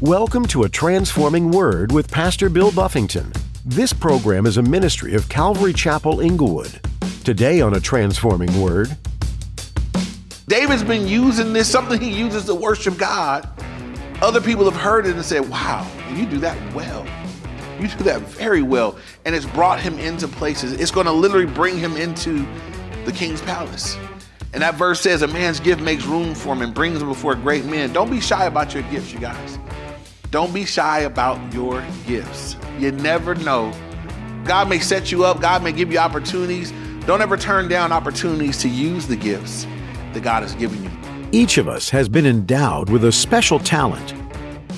Welcome to a Transforming Word with Pastor Bill Buffington. This program is a ministry of Calvary Chapel Inglewood. Today on a Transforming Word, David's been using this, something he uses to worship God. Other people have heard it and said, Wow, you do that well. You do that very well. And it's brought him into places. It's going to literally bring him into the king's palace. And that verse says, A man's gift makes room for him and brings him before great men. Don't be shy about your gifts, you guys. Don't be shy about your gifts. You never know. God may set you up, God may give you opportunities. Don't ever turn down opportunities to use the gifts that God has given you. each of us has been endowed with a special talent.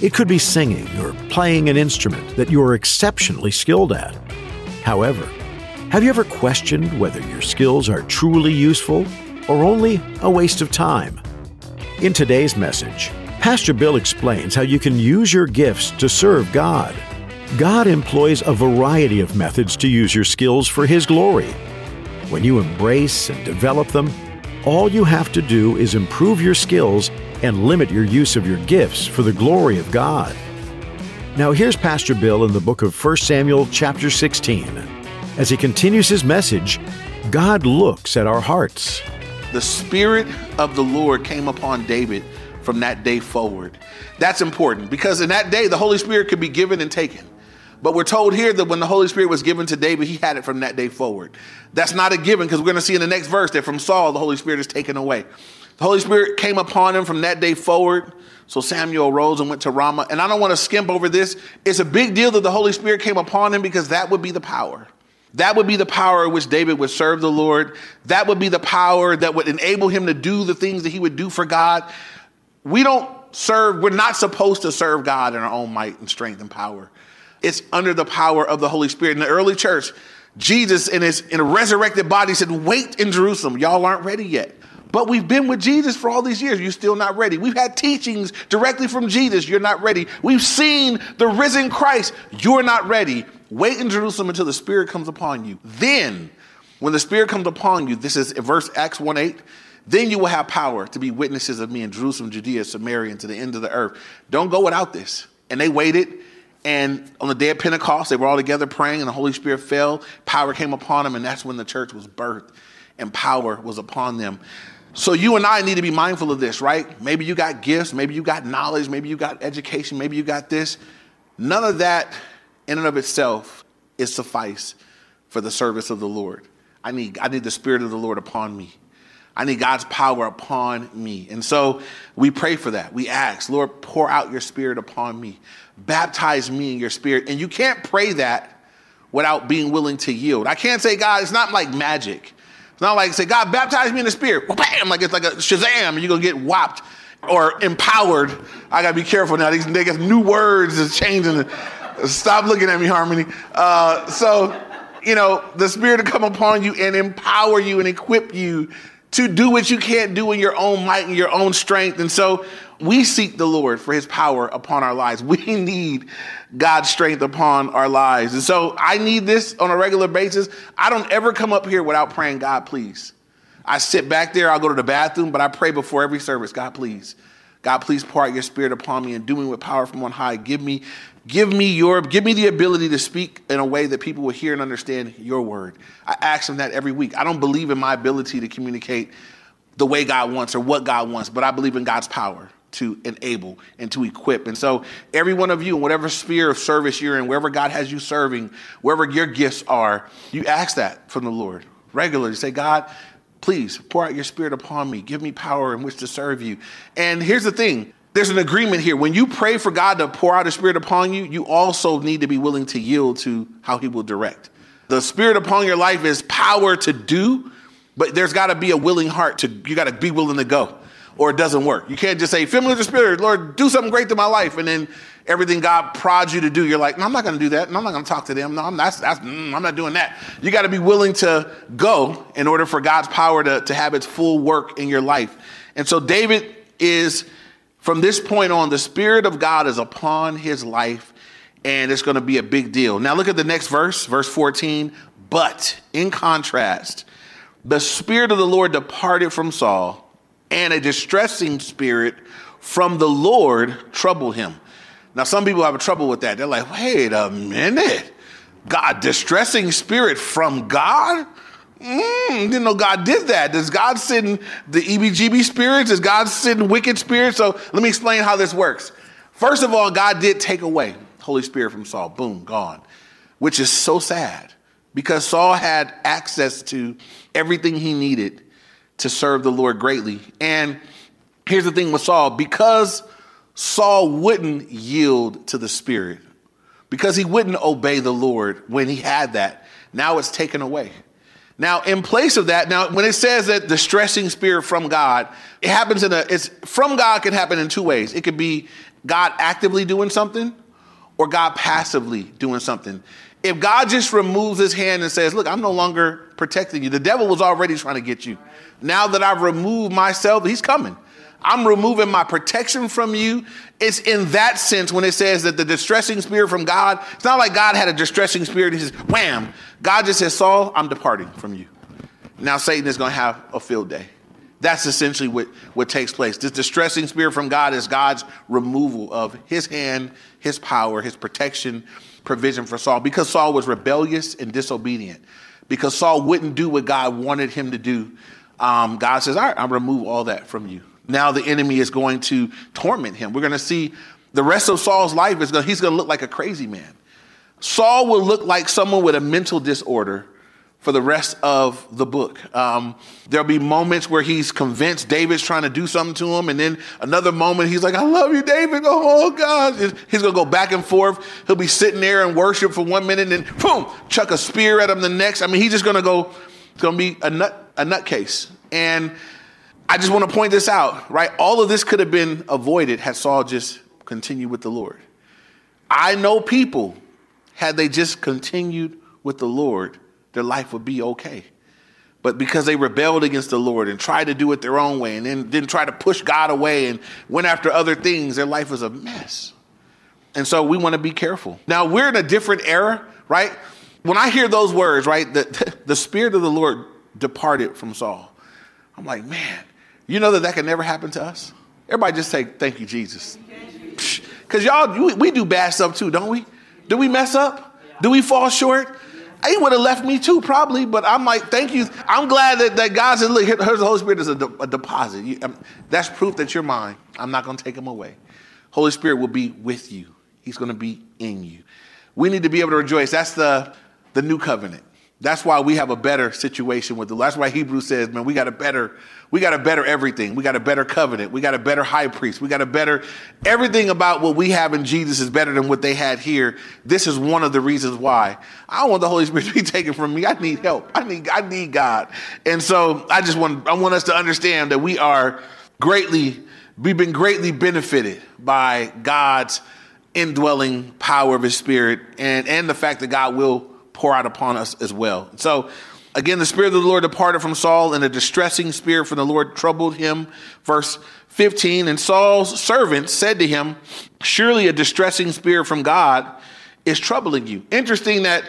It could be singing or playing an instrument that you are exceptionally skilled at. However, have you ever questioned whether your skills are truly useful or only a waste of time? In today's message, Pastor Bill explains how you can use your gifts to serve God. God employs a variety of methods to use your skills for His glory. When you embrace and develop them, all you have to do is improve your skills and limit your use of your gifts for the glory of God. Now here's Pastor Bill in the book of 1 Samuel chapter 16. As he continues his message, God looks at our hearts. The Spirit of the Lord came upon David from that day forward. That's important because in that day, the Holy Spirit could be given and taken. But we're told here that when the Holy Spirit was given to David, he had it from that day forward. That's not a given because we're going to see in the next verse that from Saul, the Holy Spirit is taken away. The Holy Spirit came upon him from that day forward. So Samuel rose and went to Ramah. And I don't want to skimp over this. It's a big deal that the Holy Spirit came upon him because that would be the power. That would be the power which David would serve the Lord. That would be the power that would enable him to do the things that he would do for God. We don't serve, we're not supposed to serve God in our own might and strength and power. It's under the power of the Holy Spirit. In the early church, Jesus in his in a resurrected body said, Wait in Jerusalem. Y'all aren't ready yet. But we've been with Jesus for all these years. You're still not ready. We've had teachings directly from Jesus. You're not ready. We've seen the risen Christ. You're not ready. Wait in Jerusalem until the Spirit comes upon you. Then, when the Spirit comes upon you, this is verse Acts 1 8. Then you will have power to be witnesses of me in Jerusalem, Judea, Samaria, and to the end of the earth. Don't go without this. And they waited. And on the day of Pentecost, they were all together praying, and the Holy Spirit fell. Power came upon them, and that's when the church was birthed, and power was upon them. So you and I need to be mindful of this, right? Maybe you got gifts, maybe you got knowledge, maybe you got education, maybe you got this. None of that in and of itself is suffice for the service of the Lord. I need, I need the Spirit of the Lord upon me. I need God's power upon me. And so we pray for that. We ask, Lord, pour out your spirit upon me. Baptize me in your spirit. And you can't pray that without being willing to yield. I can't say, God, it's not like magic. It's not like say, God, baptize me in the spirit. Well, bam, like it's like a Shazam, and you're gonna get whopped or empowered. I gotta be careful now. These niggas, new words is changing. Stop looking at me, Harmony. Uh, so, you know, the spirit to come upon you and empower you and equip you to do what you can't do in your own might and your own strength. And so we seek the Lord for his power upon our lives. We need God's strength upon our lives. And so I need this on a regular basis. I don't ever come up here without praying, God, please. I sit back there, I'll go to the bathroom, but I pray before every service, God, please. God, please pour out your spirit upon me and do me with power from on high. Give me, give me your, give me the ability to speak in a way that people will hear and understand your word. I ask them that every week. I don't believe in my ability to communicate the way God wants or what God wants, but I believe in God's power to enable and to equip. And so, every one of you, in whatever sphere of service you're in, wherever God has you serving, wherever your gifts are, you ask that from the Lord regularly. Say, God, please pour out your spirit upon me. Give me power in which to serve you. And here's the thing there's an agreement here. When you pray for God to pour out his spirit upon you, you also need to be willing to yield to how he will direct. The spirit upon your life is power to do, but there's got to be a willing heart to, you got to be willing to go or it doesn't work. You can't just say, fill me with the Spirit, Lord, do something great to my life. And then everything God prods you to do, you're like, no, I'm not going to do that. No, I'm not going to talk to them. No, I'm, that's, that's, mm, I'm not doing that. You got to be willing to go in order for God's power to, to have its full work in your life. And so David is, from this point on, the Spirit of God is upon his life, and it's going to be a big deal. Now look at the next verse, verse 14. But in contrast, the Spirit of the Lord departed from Saul and a distressing spirit from the Lord troubled him. Now, some people have trouble with that. They're like, wait a minute. God, distressing spirit from God? Mm, didn't know God did that. Does God send the EBGB spirits? Does God send wicked spirits? So let me explain how this works. First of all, God did take away Holy Spirit from Saul. Boom, gone. Which is so sad because Saul had access to everything he needed to serve the Lord greatly. And here's the thing with Saul because Saul wouldn't yield to the Spirit, because he wouldn't obey the Lord when he had that, now it's taken away. Now, in place of that, now when it says that the stressing spirit from God, it happens in a, it's from God can happen in two ways. It could be God actively doing something or God passively doing something. If God just removes his hand and says, Look, I'm no longer protecting you, the devil was already trying to get you. Now that I've removed myself, he's coming. I'm removing my protection from you. It's in that sense when it says that the distressing spirit from God, it's not like God had a distressing spirit. He says, wham. God just says, Saul, I'm departing from you. Now Satan is going to have a field day. That's essentially what, what takes place. This distressing spirit from God is God's removal of his hand, his power, his protection, provision for Saul because Saul was rebellious and disobedient. Because Saul wouldn't do what God wanted him to do. Um, God says, All right, I'll remove all that from you. Now the enemy is going to torment him. We're going to see the rest of Saul's life is going, he's going to look like a crazy man. Saul will look like someone with a mental disorder for the rest of the book. Um, there'll be moments where he's convinced David's trying to do something to him, and then another moment he's like, I love you, David. Oh, God. He's going to go back and forth. He'll be sitting there and worship for one minute, and then boom, chuck a spear at him the next. I mean, he's just going to go, it's going to be a nut, a nutcase. And I just want to point this out, right? All of this could have been avoided had Saul just continued with the Lord. I know people, had they just continued with the Lord, their life would be okay. But because they rebelled against the Lord and tried to do it their own way and then didn't try to push God away and went after other things, their life was a mess. And so we want to be careful. Now we're in a different era, right? When I hear those words, right, the, the Spirit of the Lord departed from Saul. I'm like, man, you know that that can never happen to us? Everybody just say, thank you, Jesus. Because y'all, we, we do bad stuff too, don't we? Do we mess up? Do we fall short? He would have left me too, probably, but I'm like, thank you. I'm glad that, that God said, look, here's the Holy Spirit is a, de- a deposit. You, um, that's proof that you're mine. I'm not going to take him away. Holy Spirit will be with you. He's going to be in you. We need to be able to rejoice. That's the, the new covenant. That's why we have a better situation with the. That's why Hebrews says, man, we got a better, we got a better everything. We got a better covenant. We got a better high priest. We got a better everything about what we have in Jesus is better than what they had here. This is one of the reasons why I don't want the Holy Spirit to be taken from me. I need help. I need, I need God. And so I just want, I want us to understand that we are greatly, we've been greatly benefited by God's indwelling power of His Spirit and and the fact that God will pour out upon us as well. So, again, the Spirit of the Lord departed from Saul, and a distressing spirit from the Lord troubled him. Verse 15 And Saul's servants said to him, Surely a distressing spirit from God is troubling you. Interesting that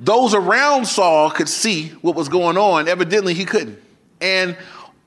those around Saul could see what was going on. Evidently, he couldn't. And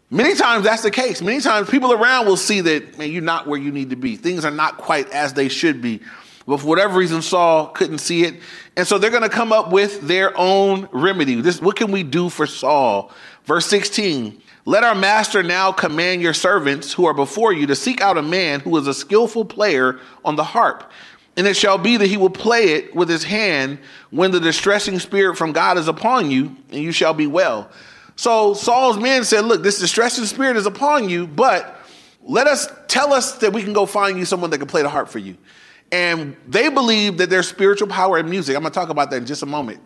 many times that's the case. Many times people around will see that, man, you're not where you need to be. Things are not quite as they should be. But for whatever reason, Saul couldn't see it. And so they're going to come up with their own remedy. This, what can we do for Saul? Verse 16 Let our master now command your servants who are before you to seek out a man who is a skillful player on the harp. And it shall be that he will play it with his hand when the distressing spirit from God is upon you, and you shall be well. So Saul's men said, Look, this distressing spirit is upon you, but let us tell us that we can go find you someone that can play the harp for you. And they believe that there's spiritual power in music. I'm going to talk about that in just a moment.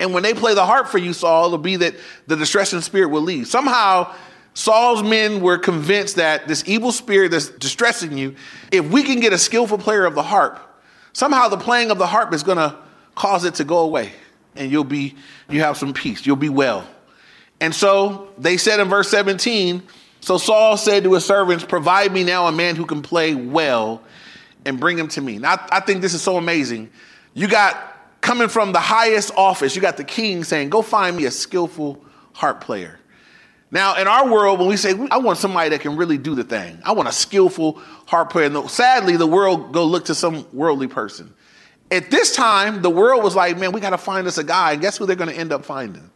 And when they play the harp for you, Saul, it'll be that the distressing spirit will leave. Somehow, Saul's men were convinced that this evil spirit that's distressing you, if we can get a skillful player of the harp, somehow the playing of the harp is going to cause it to go away and you'll be you have some peace you'll be well and so they said in verse 17 so saul said to his servants provide me now a man who can play well and bring him to me. Now, I, I think this is so amazing. You got coming from the highest office, you got the king saying, Go find me a skillful harp player. Now, in our world, when we say, I want somebody that can really do the thing, I want a skillful harp player. And sadly, the world go look to some worldly person. At this time, the world was like, man, we got to find us a guy. And guess who they're going to end up finding?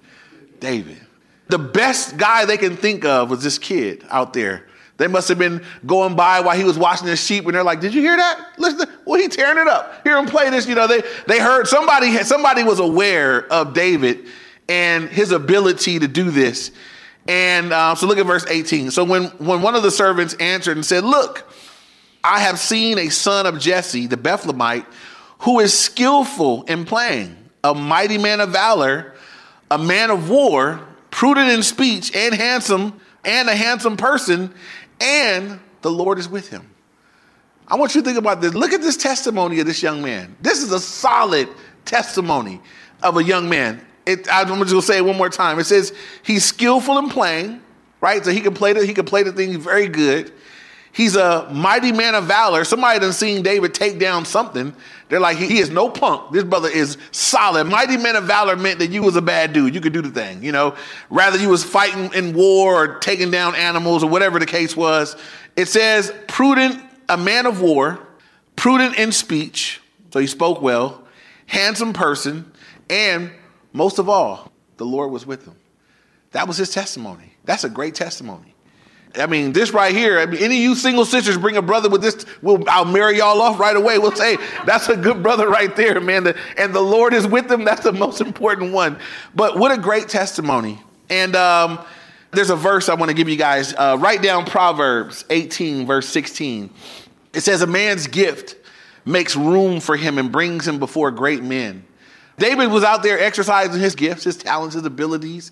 David. The best guy they can think of was this kid out there. They must have been going by while he was watching his sheep, and they're like, "Did you hear that? Listen, well, he tearing it up. Hear him play this." You know, they they heard somebody somebody was aware of David and his ability to do this, and uh, so look at verse 18. So when, when one of the servants answered and said, Look, I have seen a son of Jesse, the Bethlehemite, who is skillful in playing, a mighty man of valor, a man of war, prudent in speech, and handsome, and a handsome person, and the Lord is with him. I want you to think about this. Look at this testimony of this young man. This is a solid testimony of a young man it, I'm just gonna say it one more time. It says he's skillful in playing, right? So he can play the he can play the thing very good. He's a mighty man of valor. Somebody done seen David take down something. They're like, he, is no punk. This brother is solid. Mighty men of valor meant that you was a bad dude. You could do the thing, you know. Rather you was fighting in war or taking down animals or whatever the case was. It says prudent, a man of war, prudent in speech. So he spoke well, handsome person, and most of all, the Lord was with him. That was his testimony. That's a great testimony. I mean, this right here, I mean, any of you single sisters bring a brother with this, we'll, I'll marry y'all off right away. We'll say, that's a good brother right there, man. And the Lord is with them. That's the most important one. But what a great testimony. And um, there's a verse I want to give you guys. Uh, write down Proverbs 18, verse 16. It says, A man's gift makes room for him and brings him before great men. David was out there exercising his gifts, his talents, his abilities.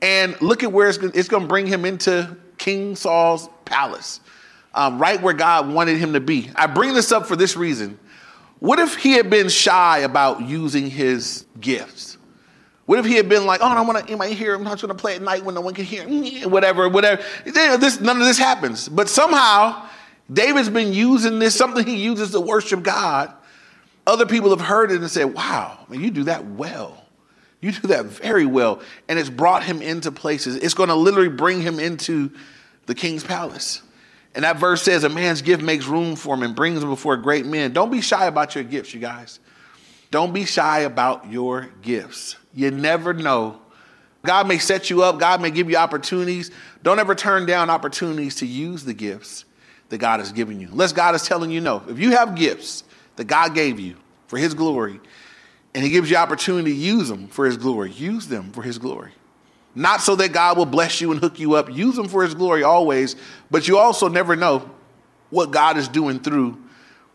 And look at where it's, it's going to bring him into King Saul's palace, um, right where God wanted him to be. I bring this up for this reason. What if he had been shy about using his gifts? What if he had been like, oh, I don't want to, anybody hear? I'm not going to play at night when no one can hear whatever, whatever. This, none of this happens. But somehow, David's been using this, something he uses to worship God, other people have heard it and said, wow, man, you do that well. You do that very well. And it's brought him into places. It's going to literally bring him into the king's palace. And that verse says, a man's gift makes room for him and brings him before great men. Don't be shy about your gifts, you guys. Don't be shy about your gifts. You never know. God may set you up, God may give you opportunities. Don't ever turn down opportunities to use the gifts that God has given you. Unless God is telling you no. If you have gifts, that God gave you for His glory, and He gives you opportunity to use them for His glory. Use them for His glory. Not so that God will bless you and hook you up. Use them for His glory always, but you also never know what God is doing through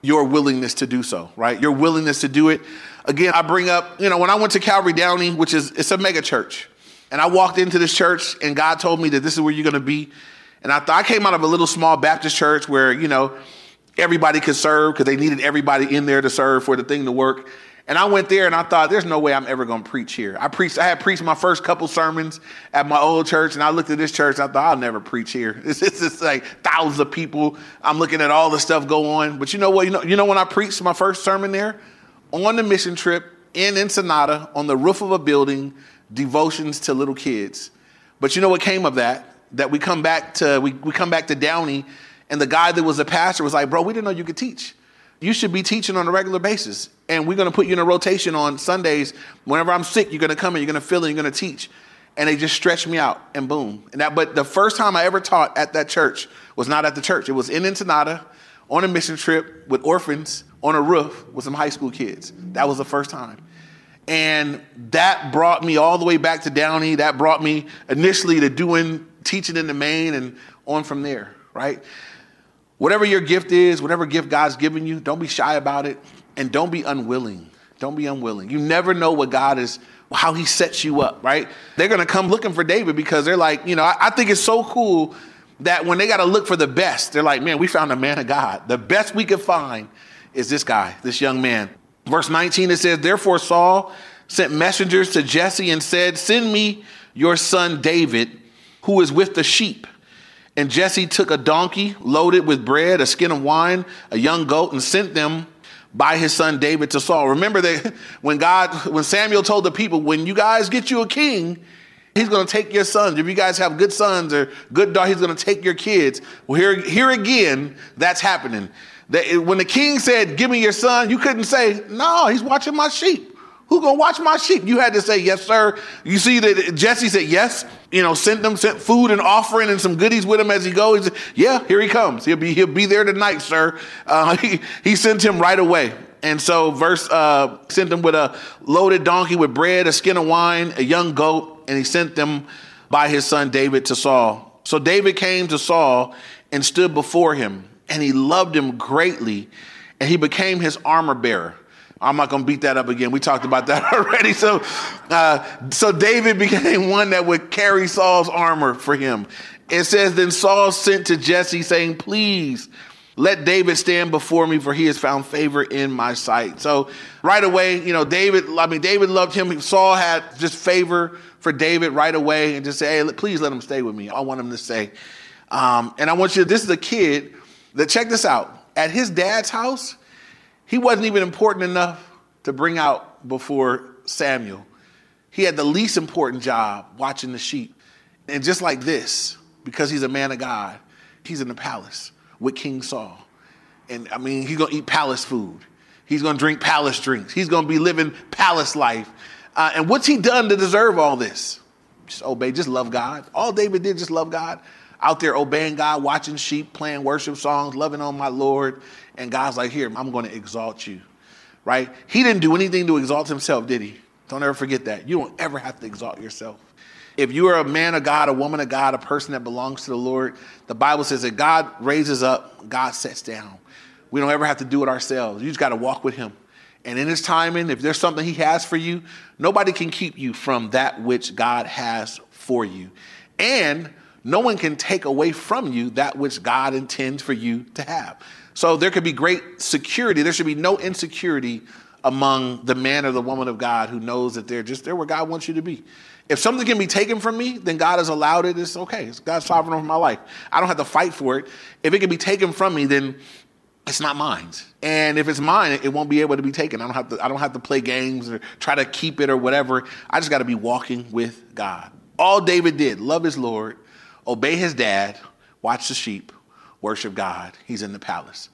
your willingness to do so, right? Your willingness to do it. Again, I bring up, you know, when I went to Calvary Downey, which is it's a mega church, and I walked into this church and God told me that this is where you're going to be. And I thought I came out of a little small Baptist church where, you know, everybody could serve because they needed everybody in there to serve for the thing to work. And I went there and I thought, there's no way I'm ever going to preach here. I preached, I had preached my first couple sermons at my old church, and I looked at this church. And I thought, I'll never preach here. It's, it's just like thousands of people. I'm looking at all the stuff go on. But you know what? You know, you know when I preached my first sermon there? On the mission trip in Ensenada, on the roof of a building, devotions to little kids. But you know what came of that? That we come back to we, we come back to Downey and the guy that was a pastor was like, Bro, we didn't know you could teach. You should be teaching on a regular basis. And we're going to put you in a rotation on Sundays. Whenever I'm sick, you're going to come and you're going to fill and you're going to teach. And they just stretched me out and boom. And that, but the first time I ever taught at that church was not at the church. It was in Ensenada on a mission trip with orphans on a roof with some high school kids. That was the first time. And that brought me all the way back to Downey. That brought me initially to doing teaching in the main and on from there, right? Whatever your gift is, whatever gift God's given you, don't be shy about it and don't be unwilling. Don't be unwilling. You never know what God is, how He sets you up, right? They're to come looking for David because they're like, you know, I, I think it's so cool that when they got to look for the best, they're like, man, we found a man of God. The best we could find is this guy, this young man. Verse 19, it says, Therefore Saul sent messengers to Jesse and said, Send me your son David, who is with the sheep. And Jesse took a donkey loaded with bread, a skin of wine, a young goat, and sent them by his son David to Saul. Remember that when God, when Samuel told the people, when you guys get you a king, He's going to take your sons. If you guys have good sons or good daughters, he's going to take your kids. Well, here, here again, that's happening. That when the king said, "Give me your son," you couldn't say, "No, he's watching my sheep." Who gonna watch my sheep? You had to say, yes, sir. You see that Jesse said yes, you know, sent them, sent food and offering and some goodies with him as he goes. yeah, here he comes. He'll be, he'll be there tonight, sir. Uh, he, he sent him right away. And so verse uh, sent him with a loaded donkey with bread, a skin of wine, a young goat, and he sent them by his son David to Saul. So David came to Saul and stood before him, and he loved him greatly, and he became his armor bearer. I'm not going to beat that up again. We talked about that already. So, uh, so David became one that would carry Saul's armor for him. It says, Then Saul sent to Jesse, saying, Please let David stand before me, for he has found favor in my sight. So, right away, you know, David, I mean, David loved him. Saul had just favor for David right away and just say, Hey, please let him stay with me. I want him to stay. Um, and I want you, this is a kid that, check this out, at his dad's house, he wasn't even important enough to bring out before Samuel. He had the least important job watching the sheep. And just like this, because he's a man of God, he's in the palace with King Saul. And I mean, he's gonna eat palace food. He's gonna drink palace drinks. He's gonna be living palace life. Uh, and what's he done to deserve all this? Just obey, just love God. All David did, just love God. Out there obeying God, watching sheep, playing worship songs, loving on my Lord. And God's like, here, I'm going to exalt you, right? He didn't do anything to exalt himself, did he? Don't ever forget that. You don't ever have to exalt yourself. If you are a man of God, a woman of God, a person that belongs to the Lord, the Bible says that God raises up, God sets down. We don't ever have to do it ourselves. You just got to walk with Him. And in His timing, if there's something He has for you, nobody can keep you from that which God has for you. And no one can take away from you that which God intends for you to have. So there could be great security. There should be no insecurity among the man or the woman of God who knows that they're just there where God wants you to be. If something can be taken from me, then God has allowed it. It's okay. It's God's sovereign over my life. I don't have to fight for it. If it can be taken from me, then it's not mine. And if it's mine, it won't be able to be taken. I don't have to, I don't have to play games or try to keep it or whatever. I just got to be walking with God. All David did, love his Lord, obey his dad, watch the sheep, worship God. He's in the palace,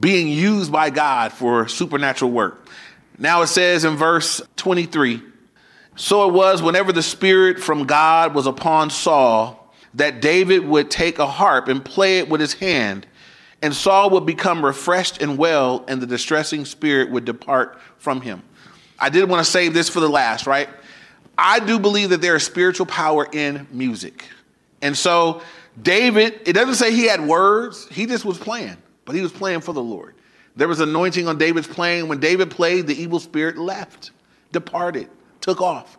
being used by God for supernatural work. Now it says in verse 23 So it was whenever the Spirit from God was upon Saul that David would take a harp and play it with his hand, and Saul would become refreshed and well, and the distressing spirit would depart from him. I did want to save this for the last, right? I do believe that there is spiritual power in music. And so David, it doesn't say he had words, he just was playing, but he was playing for the Lord. There was anointing on David's playing. When David played, the evil spirit left, departed, took off.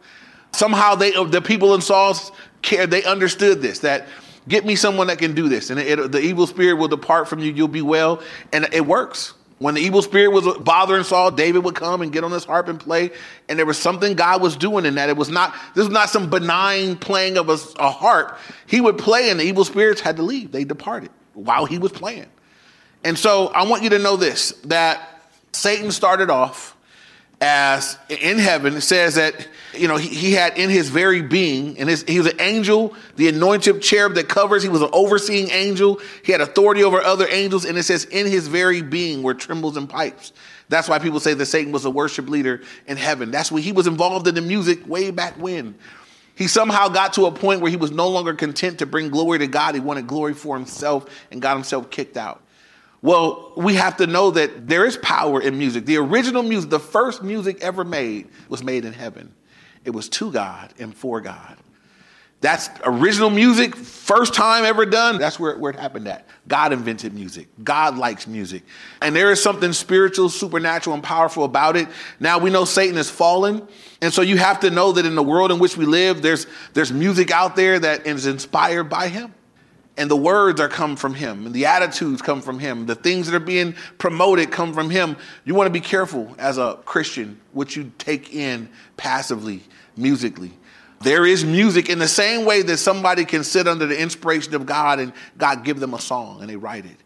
Somehow they, the people in Saul's care, they understood this, that get me someone that can do this. And it, the evil spirit will depart from you, you'll be well. And it works. When the evil spirit was bothering Saul, David would come and get on his harp and play. And there was something God was doing in that. It was not, this was not some benign playing of a, a harp. He would play and the evil spirits had to leave. They departed while he was playing. And so I want you to know this that Satan started off as in heaven it says that you know he, he had in his very being and he was an angel the anointed cherub that covers he was an overseeing angel he had authority over other angels and it says in his very being were timbrels and pipes. That's why people say that satan was a worship leader in heaven. That's why he was involved in the music way back when. He somehow got to a point where he was no longer content to bring glory to god. He wanted glory for himself and got himself kicked out well, we have to know that there is power in music. The original music, the first music ever made, was made in heaven. It was to God and for God. That's original music, first time ever done. That's where, where it happened at. God invented music. God likes music. And there is something spiritual, supernatural, and powerful about it. Now we know Satan is fallen. And so you have to know that in the world in which we live, there's, there's music out there that is inspired by him and the words are come from him and the attitudes come from him the things that are being promoted come from him you want to be careful as a christian what you take in passively musically there is music in the same way that somebody can sit under the inspiration of god and god give them a song and they write it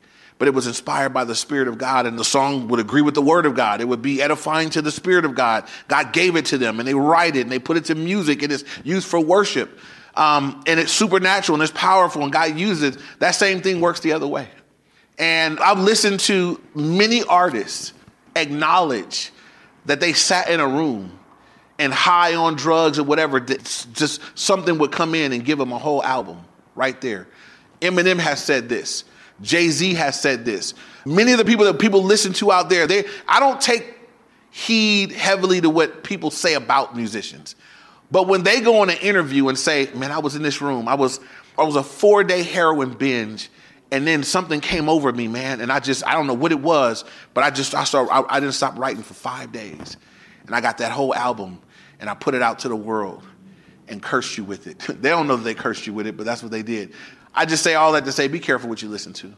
but it was inspired by the Spirit of God, and the song would agree with the Word of God. It would be edifying to the Spirit of God. God gave it to them, and they write it, and they put it to music, and it's used for worship. Um, and it's supernatural and it's powerful, and God uses it. That same thing works the other way. And I've listened to many artists acknowledge that they sat in a room and high on drugs or whatever, just something would come in and give them a whole album right there. Eminem has said this. Jay Z has said this. Many of the people that people listen to out there, they I don't take heed heavily to what people say about musicians. But when they go on an interview and say, "Man, I was in this room. I was I was a 4-day heroin binge and then something came over me, man, and I just I don't know what it was, but I just I saw I, I didn't stop writing for 5 days. And I got that whole album and I put it out to the world and cursed you with it. they don't know that they cursed you with it, but that's what they did. I just say all that to say be careful what you listen to.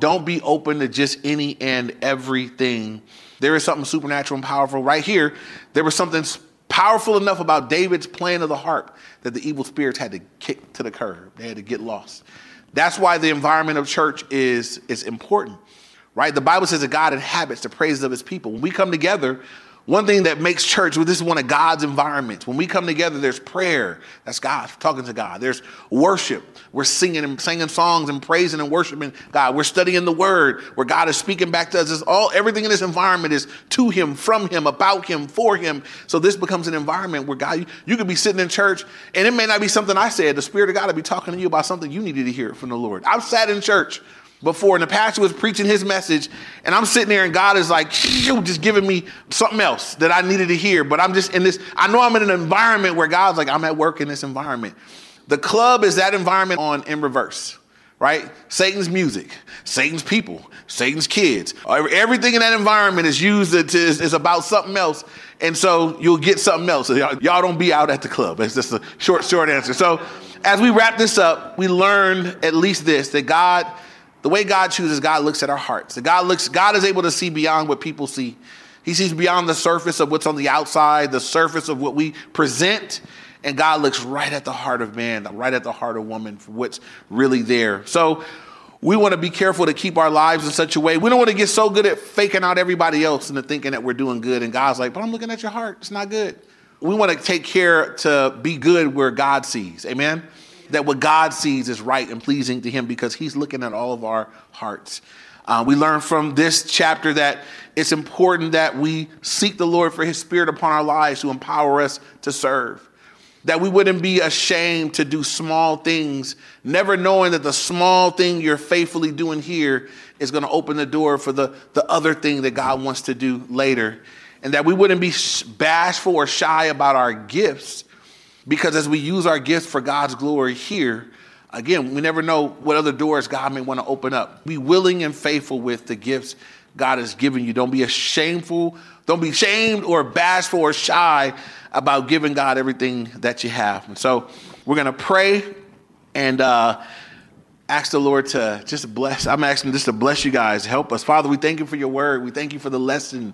Don't be open to just any and everything. There is something supernatural and powerful right here. There was something powerful enough about David's playing of the harp that the evil spirits had to kick to the curb. They had to get lost. That's why the environment of church is, is important, right? The Bible says that God inhabits the praises of his people. When we come together, one thing that makes church, well, this is one of God's environments. When we come together, there's prayer. That's God talking to God. There's worship. We're singing and singing songs and praising and worshiping God. We're studying the Word where God is speaking back to us. It's all everything in this environment is to Him, from Him, about Him, for Him. So this becomes an environment where God, you, you could be sitting in church and it may not be something I said. The Spirit of God will be talking to you about something you needed to hear from the Lord. I've sat in church before and the pastor was preaching his message and i'm sitting there and god is like just giving me something else that i needed to hear. But i'm just in this i know i'm in an environment where god's like i'm at work in this environment. The club is that environment on in reverse right? Satan's music satan's people satan's kids. Everything in that environment is used to, is, is about something else and so you'll get something else. So y'all, y'all don't be out at the club. It's just a short short answer. So as we wrap this up we learn at least this that god the way God chooses, God looks at our hearts. God looks, God is able to see beyond what people see. He sees beyond the surface of what's on the outside, the surface of what we present, and God looks right at the heart of man, right at the heart of woman for what's really there. So we want to be careful to keep our lives in such a way. We don't want to get so good at faking out everybody else into thinking that we're doing good. And God's like, but I'm looking at your heart. It's not good. We want to take care to be good where God sees. Amen that what God sees is right and pleasing to Him because He's looking at all of our hearts. Uh, we learn from this chapter that it's important that we seek the Lord for His Spirit upon our lives to empower us to serve. That we wouldn't be ashamed to do small things, never knowing that the small thing you're faithfully doing here is going to open the door for the, the other thing that God wants to do later. And that we wouldn't be bashful or shy about our gifts, because as we use our gifts for God's glory here, again, we never know what other doors God may want to open up. Be willing and faithful with the gifts God has given you. Don't be shameful, don't be shamed or bashful or shy about giving God everything that you have. And so we're going to pray and uh, ask the Lord to just bless. I'm asking just to bless you guys, help us. Father, we thank you for your word. We thank you for the lesson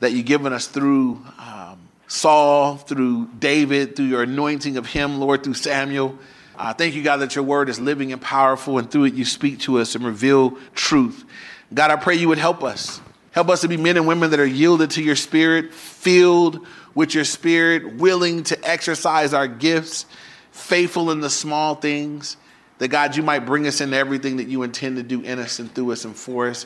that you've given us through. Um, Saul, through David, through your anointing of him, Lord, through Samuel. Uh, thank you, God, that your word is living and powerful, and through it you speak to us and reveal truth. God, I pray you would help us. Help us to be men and women that are yielded to your spirit, filled with your spirit, willing to exercise our gifts, faithful in the small things. That God, you might bring us into everything that you intend to do in us and through us and for us.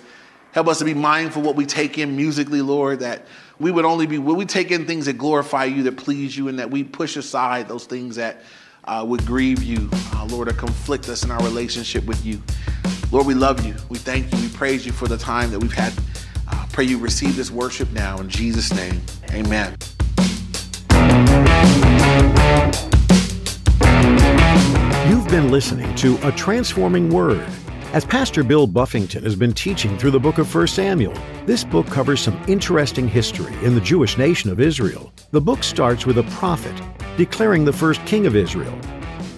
Help us to be mindful what we take in musically, Lord, that we would only be, will we take in things that glorify you, that please you, and that we push aside those things that uh, would grieve you, uh, Lord, or conflict us in our relationship with you. Lord, we love you. We thank you. We praise you for the time that we've had. Uh, pray you receive this worship now in Jesus' name. Amen. You've been listening to A Transforming Word as Pastor Bill Buffington has been teaching through the book of 1 Samuel, this book covers some interesting history in the Jewish nation of Israel. The book starts with a prophet declaring the first king of Israel,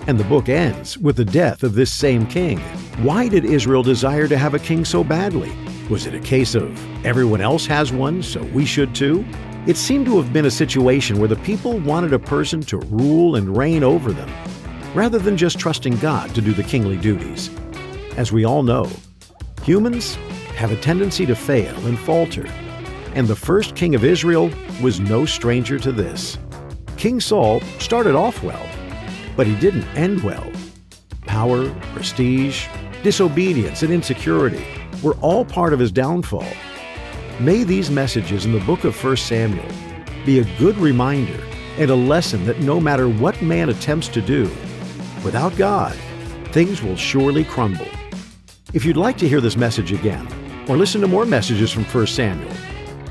and the book ends with the death of this same king. Why did Israel desire to have a king so badly? Was it a case of everyone else has one, so we should too? It seemed to have been a situation where the people wanted a person to rule and reign over them, rather than just trusting God to do the kingly duties. As we all know, humans, have a tendency to fail and falter, and the first king of Israel was no stranger to this. King Saul started off well, but he didn't end well. Power, prestige, disobedience, and insecurity were all part of his downfall. May these messages in the book of 1 Samuel be a good reminder and a lesson that no matter what man attempts to do, without God, things will surely crumble. If you'd like to hear this message again, or listen to more messages from 1 Samuel,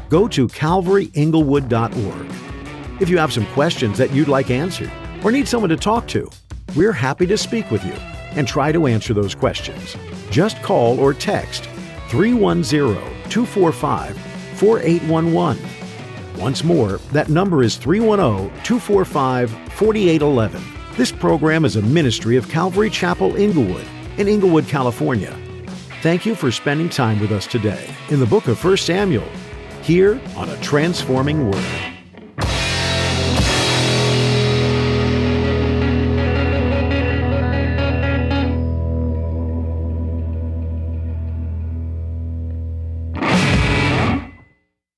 go to calvaryinglewood.org. If you have some questions that you'd like answered, or need someone to talk to, we're happy to speak with you and try to answer those questions. Just call or text 310 245 4811. Once more, that number is 310 245 4811. This program is a ministry of Calvary Chapel Inglewood in Inglewood, California. Thank you for spending time with us today in the book of 1 Samuel, here on A Transforming Word.